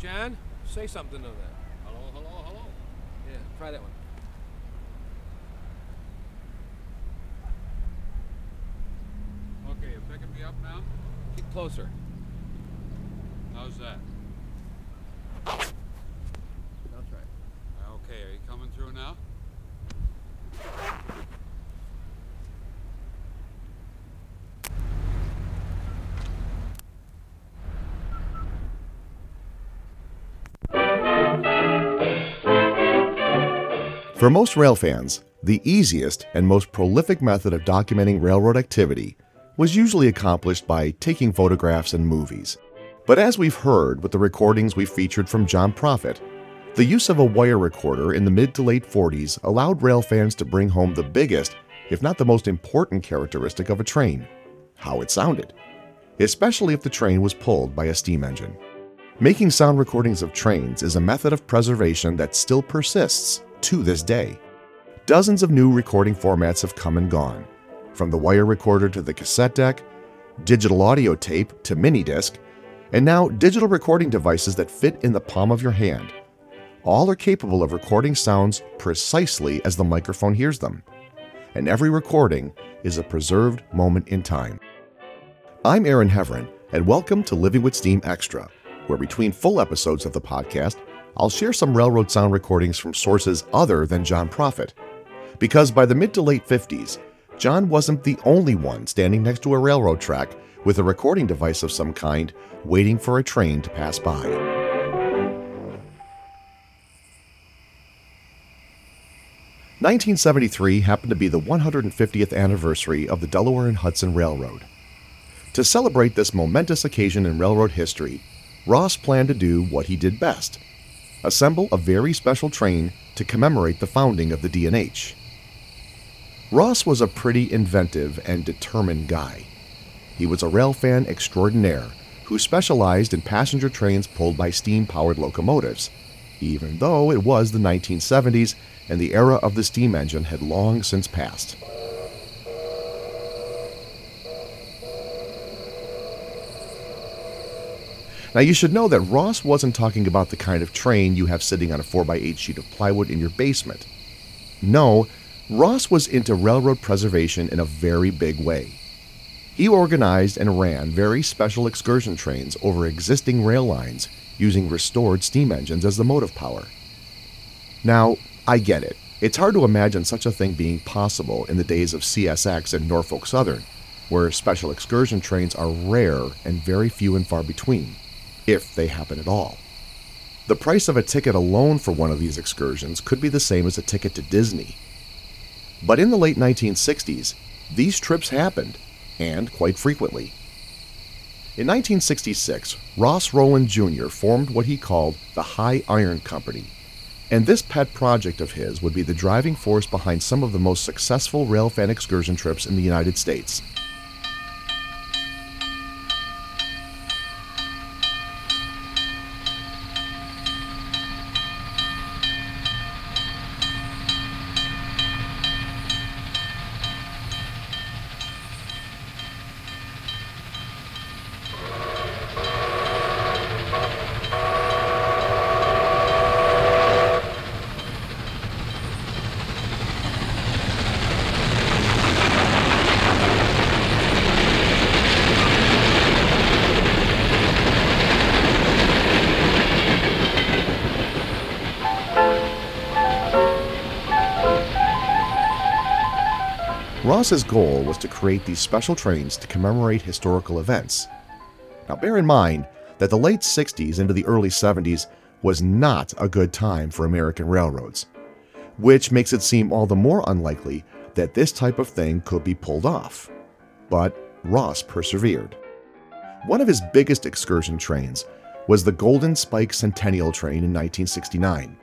John, say something to that. Hello, hello, hello. Yeah, try that one. Okay, you're picking me up now? Keep closer. How's that? For most rail fans, the easiest and most prolific method of documenting railroad activity was usually accomplished by taking photographs and movies. But as we've heard with the recordings we featured from John Prophet, the use of a wire recorder in the mid to late 40s allowed rail fans to bring home the biggest, if not the most important characteristic of a train how it sounded, especially if the train was pulled by a steam engine. Making sound recordings of trains is a method of preservation that still persists to this day. Dozens of new recording formats have come and gone, from the wire recorder to the cassette deck, digital audio tape to mini disc, and now digital recording devices that fit in the palm of your hand. All are capable of recording sounds precisely as the microphone hears them. And every recording is a preserved moment in time. I'm Aaron Heverin, and welcome to Living with Steam Extra, where between full episodes of the podcast, I'll share some railroad sound recordings from sources other than John Prophet. Because by the mid to late 50s, John wasn't the only one standing next to a railroad track with a recording device of some kind, waiting for a train to pass by. Nineteen seventy three happened to be the 150th anniversary of the Delaware and Hudson Railroad. To celebrate this momentous occasion in railroad history, Ross planned to do what he did best assemble a very special train to commemorate the founding of the D&H. Ross was a pretty inventive and determined guy. He was a rail fan extraordinaire who specialized in passenger trains pulled by steam powered locomotives, even though it was the 1970s and the era of the steam engine had long since passed. Now, you should know that Ross wasn't talking about the kind of train you have sitting on a 4x8 sheet of plywood in your basement. No, Ross was into railroad preservation in a very big way. He organized and ran very special excursion trains over existing rail lines using restored steam engines as the motive power. Now, I get it. It's hard to imagine such a thing being possible in the days of CSX and Norfolk Southern, where special excursion trains are rare and very few and far between if they happen at all. The price of a ticket alone for one of these excursions could be the same as a ticket to Disney. But in the late 1960s, these trips happened, and quite frequently. In 1966, Ross Rowland Jr. formed what he called the High Iron Company, and this pet project of his would be the driving force behind some of the most successful railfan excursion trips in the United States. Ross's goal was to create these special trains to commemorate historical events. Now, bear in mind that the late 60s into the early 70s was not a good time for American railroads, which makes it seem all the more unlikely that this type of thing could be pulled off. But Ross persevered. One of his biggest excursion trains was the Golden Spike Centennial Train in 1969.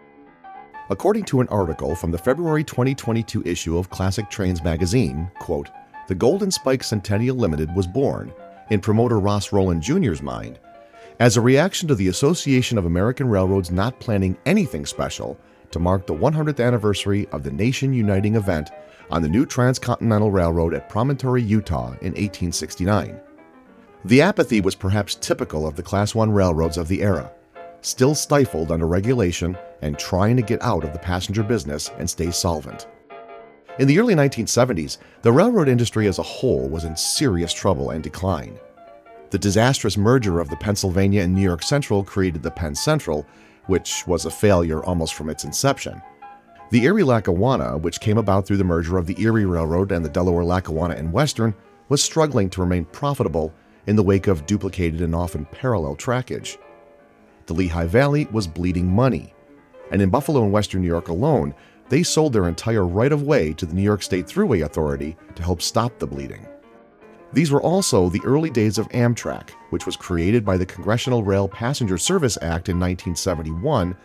According to an article from the February 2022 issue of Classic Trains magazine, quote, the Golden Spike Centennial Limited was born, in promoter Ross Rowland Jr.'s mind, as a reaction to the Association of American Railroads not planning anything special to mark the 100th anniversary of the nation uniting event on the new Transcontinental Railroad at Promontory, Utah in 1869. The apathy was perhaps typical of the Class I railroads of the era still stifled under regulation and trying to get out of the passenger business and stay solvent. In the early 1970s, the railroad industry as a whole was in serious trouble and decline. The disastrous merger of the Pennsylvania and New York Central created the Penn Central, which was a failure almost from its inception. The Erie Lackawanna, which came about through the merger of the Erie Railroad and the Delaware Lackawanna and Western, was struggling to remain profitable in the wake of duplicated and often parallel trackage. The Lehigh Valley was bleeding money, and in Buffalo and Western New York alone, they sold their entire right of way to the New York State Thruway Authority to help stop the bleeding. These were also the early days of Amtrak, which was created by the Congressional Rail Passenger Service Act in 1971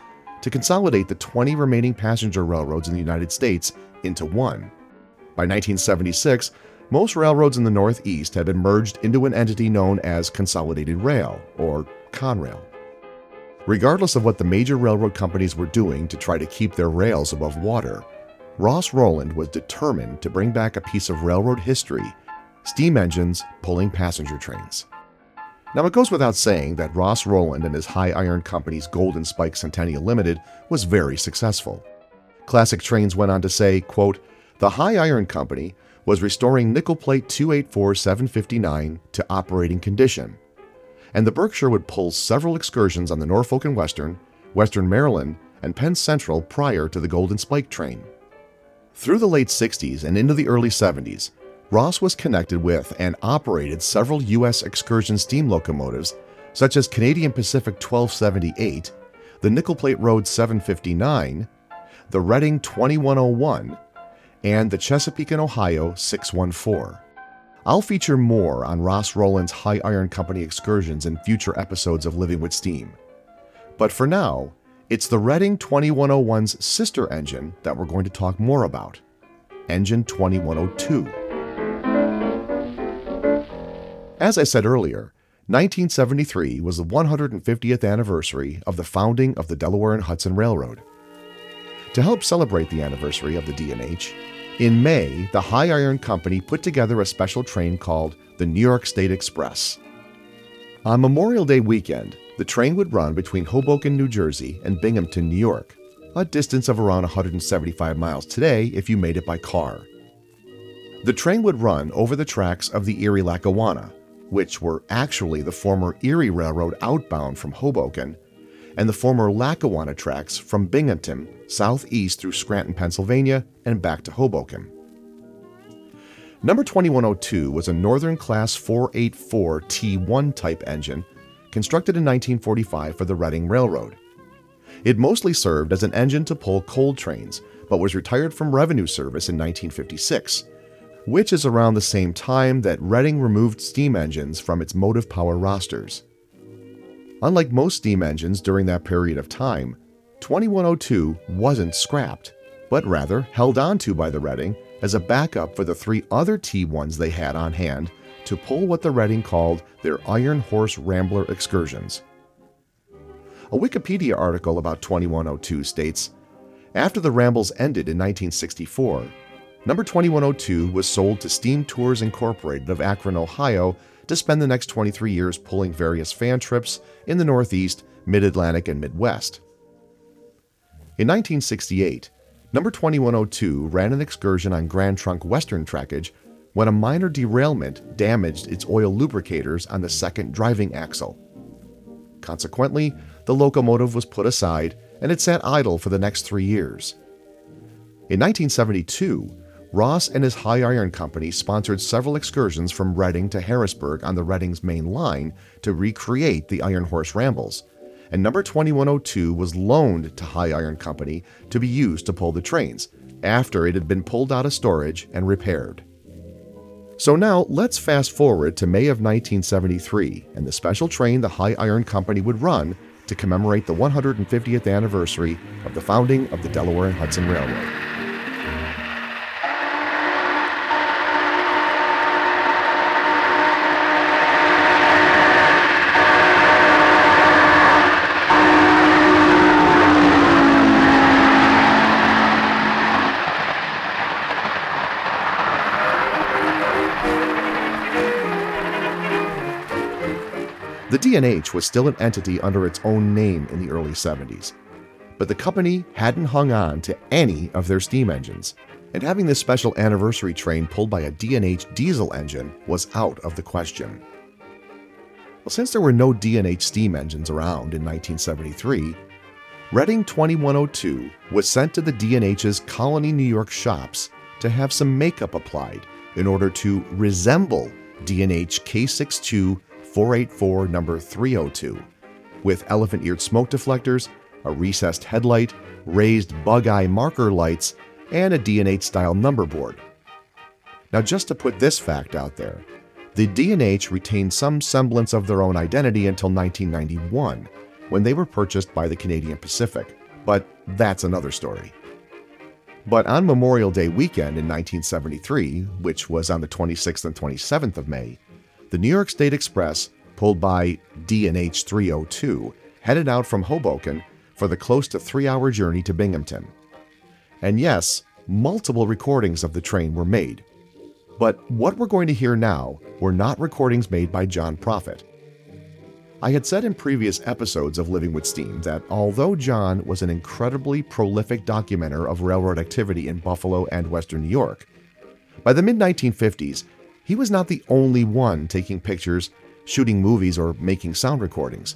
to consolidate the 20 remaining passenger railroads in the United States into one. By 1976, most railroads in the Northeast had been merged into an entity known as Consolidated Rail, or Conrail. Regardless of what the major railroad companies were doing to try to keep their rails above water, Ross Rowland was determined to bring back a piece of railroad history steam engines pulling passenger trains. Now, it goes without saying that Ross Rowland and his High Iron Company's Golden Spike Centennial Limited was very successful. Classic Trains went on to say, quote, The High Iron Company was restoring nickel plate 284 759 to operating condition, and the Berkshire would pull several excursions on the Norfolk and Western, Western Maryland, and Penn Central prior to the Golden Spike train. Through the late 60s and into the early 70s, Ross was connected with and operated several U.S. excursion steam locomotives, such as Canadian Pacific 1278, the Nickel Plate Road 759, the Reading 2101, and the Chesapeake and Ohio 614. I'll feature more on Ross Rowland's High Iron Company excursions in future episodes of Living with Steam. But for now, it's the Reading 2101's sister engine that we're going to talk more about Engine 2102. As I said earlier, 1973 was the 150th anniversary of the founding of the Delaware and Hudson Railroad. To help celebrate the anniversary of the D&H, in May, the High Iron Company put together a special train called the New York State Express. On Memorial Day weekend, the train would run between Hoboken, New Jersey and Binghamton, New York, a distance of around 175 miles today if you made it by car. The train would run over the tracks of the Erie Lackawanna, which were actually the former Erie Railroad outbound from Hoboken, and the former Lackawanna tracks from Binghamton southeast through Scranton, Pennsylvania, and back to Hoboken. Number 2102 was a Northern Class 484 T1 type engine constructed in 1945 for the Reading Railroad. It mostly served as an engine to pull coal trains, but was retired from revenue service in 1956 which is around the same time that Reading removed steam engines from its motive power rosters. Unlike most steam engines during that period of time, 2102 wasn't scrapped, but rather held onto by the Reading as a backup for the three other T1s they had on hand to pull what the Reading called their Iron Horse Rambler excursions. A Wikipedia article about 2102 states After the Rambles ended in 1964, Number 2102 was sold to Steam Tours Incorporated of Akron, Ohio, to spend the next 23 years pulling various fan trips in the Northeast, Mid Atlantic, and Midwest. In 1968, Number 2102 ran an excursion on Grand Trunk Western trackage when a minor derailment damaged its oil lubricators on the second driving axle. Consequently, the locomotive was put aside and it sat idle for the next three years. In 1972, Ross and his High Iron Company sponsored several excursions from Reading to Harrisburg on the Reading's main line to recreate the Iron Horse Rambles, and number 2102 was loaned to High Iron Company to be used to pull the trains after it had been pulled out of storage and repaired. So now let's fast forward to May of 1973 and the special train the High Iron Company would run to commemorate the 150th anniversary of the founding of the Delaware and Hudson Railroad. D&H was still an entity under its own name in the early 70s, but the company hadn't hung on to any of their steam engines, and having this special anniversary train pulled by a D&H diesel engine was out of the question. Well, since there were no D&H steam engines around in 1973, Reading 2102 was sent to the D&H's Colonie, New York shops to have some makeup applied in order to resemble D&H K62 484 number 302, with elephant eared smoke deflectors, a recessed headlight, raised bug eye marker lights, and a D&H style number board. Now, just to put this fact out there, the D&H retained some semblance of their own identity until 1991, when they were purchased by the Canadian Pacific, but that's another story. But on Memorial Day weekend in 1973, which was on the 26th and 27th of May, the New York State Express, pulled by D&H 302, headed out from Hoboken for the close to three hour journey to Binghamton. And yes, multiple recordings of the train were made. But what we're going to hear now were not recordings made by John Prophet. I had said in previous episodes of Living with Steam that although John was an incredibly prolific documenter of railroad activity in Buffalo and Western New York, by the mid 1950s, he was not the only one taking pictures, shooting movies, or making sound recordings.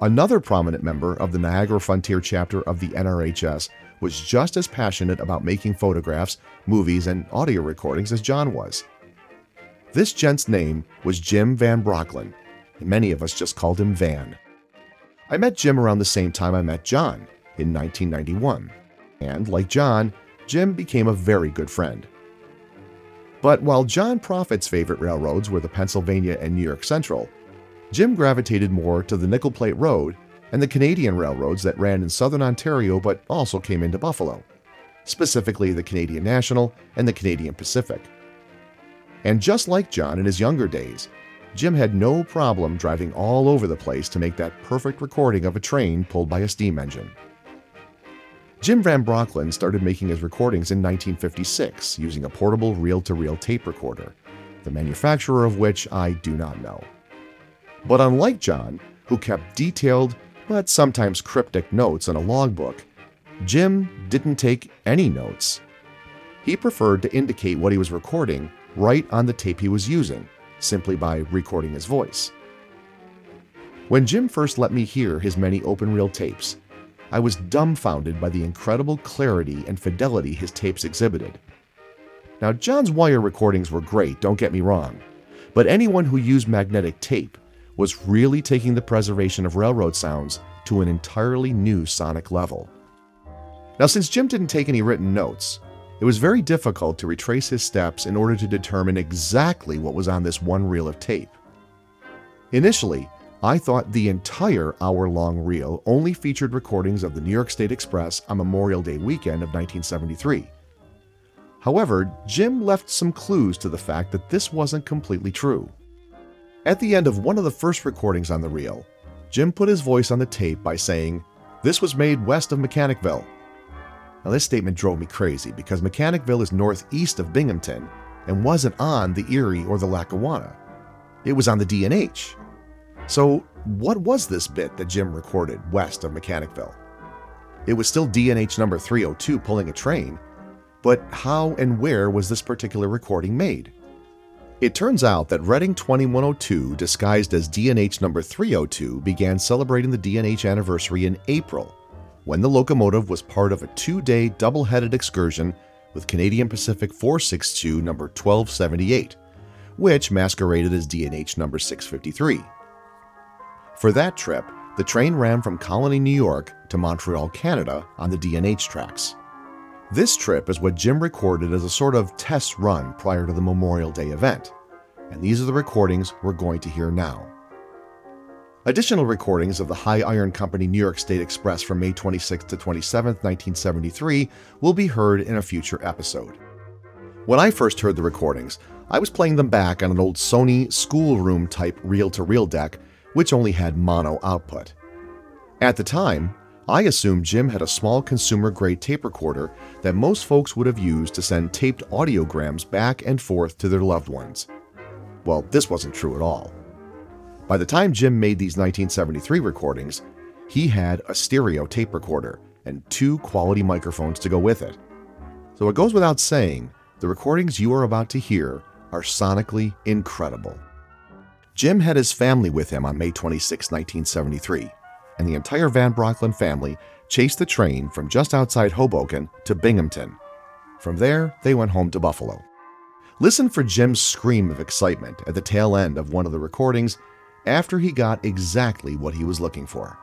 Another prominent member of the Niagara Frontier chapter of the NRHS was just as passionate about making photographs, movies, and audio recordings as John was. This gent's name was Jim Van Brocklin, and Many of us just called him Van. I met Jim around the same time I met John, in 1991, and like John, Jim became a very good friend. But while John Prophet's favorite railroads were the Pennsylvania and New York Central, Jim gravitated more to the Nickel Plate Road and the Canadian railroads that ran in southern Ontario but also came into Buffalo, specifically the Canadian National and the Canadian Pacific. And just like John in his younger days, Jim had no problem driving all over the place to make that perfect recording of a train pulled by a steam engine. Jim Van Brocklin started making his recordings in 1956 using a portable reel to reel tape recorder, the manufacturer of which I do not know. But unlike John, who kept detailed but sometimes cryptic notes in a logbook, Jim didn't take any notes. He preferred to indicate what he was recording right on the tape he was using, simply by recording his voice. When Jim first let me hear his many open reel tapes, I was dumbfounded by the incredible clarity and fidelity his tapes exhibited. Now, John's wire recordings were great, don't get me wrong, but anyone who used magnetic tape was really taking the preservation of railroad sounds to an entirely new sonic level. Now, since Jim didn't take any written notes, it was very difficult to retrace his steps in order to determine exactly what was on this one reel of tape. Initially, I thought the entire hour long reel only featured recordings of the New York State Express on Memorial Day weekend of 1973. However, Jim left some clues to the fact that this wasn't completely true. At the end of one of the first recordings on the reel, Jim put his voice on the tape by saying, This was made west of Mechanicville. Now, this statement drove me crazy because Mechanicville is northeast of Binghamton and wasn't on the Erie or the Lackawanna. It was on the D&H. So, what was this bit that Jim recorded west of Mechanicville? It was still D&H number 302 pulling a train, but how and where was this particular recording made? It turns out that Reading 2102, disguised as D&H number 302, began celebrating the D&H anniversary in April when the locomotive was part of a two day double headed excursion with Canadian Pacific 462 number 1278, which masqueraded as D&H number 653. For that trip, the train ran from Colonie, New York to Montreal, Canada on the D&H tracks. This trip is what Jim recorded as a sort of test run prior to the Memorial Day event, and these are the recordings we're going to hear now. Additional recordings of the High Iron Company New York State Express from May 26 to 27, 1973, will be heard in a future episode. When I first heard the recordings, I was playing them back on an old Sony schoolroom type reel to reel deck, which only had mono output. At the time, I assumed Jim had a small consumer grade tape recorder that most folks would have used to send taped audiograms back and forth to their loved ones. Well, this wasn't true at all. By the time Jim made these 1973 recordings, he had a stereo tape recorder and two quality microphones to go with it. So it goes without saying, the recordings you are about to hear are sonically incredible. Jim had his family with him on May 26, 1973, and the entire Van Brocklin family chased the train from just outside Hoboken to Binghamton. From there, they went home to Buffalo. Listen for Jim's scream of excitement at the tail end of one of the recordings after he got exactly what he was looking for.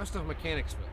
West of Mechanicsville.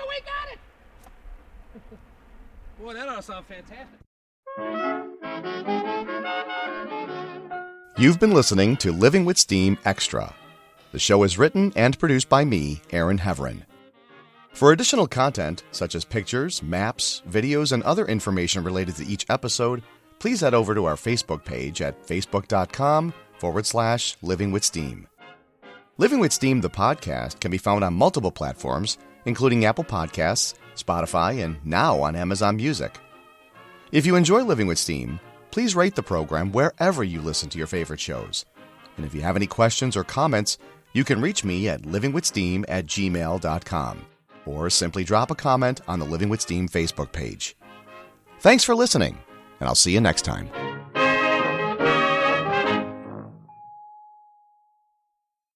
Eureka, we got it! Boy, that ought to sound fantastic. You've been listening to Living with Steam Extra. The show is written and produced by me, Aaron Heverin. For additional content, such as pictures, maps, videos, and other information related to each episode, please head over to our Facebook page at facebook.com forward slash living with steam. Living with Steam, the podcast, can be found on multiple platforms, including Apple Podcasts, Spotify, and now on Amazon Music. If you enjoy Living with Steam, please rate the program wherever you listen to your favorite shows. And if you have any questions or comments, you can reach me at livingwithsteam at gmail.com or simply drop a comment on the Living with Steam Facebook page. Thanks for listening, and I'll see you next time.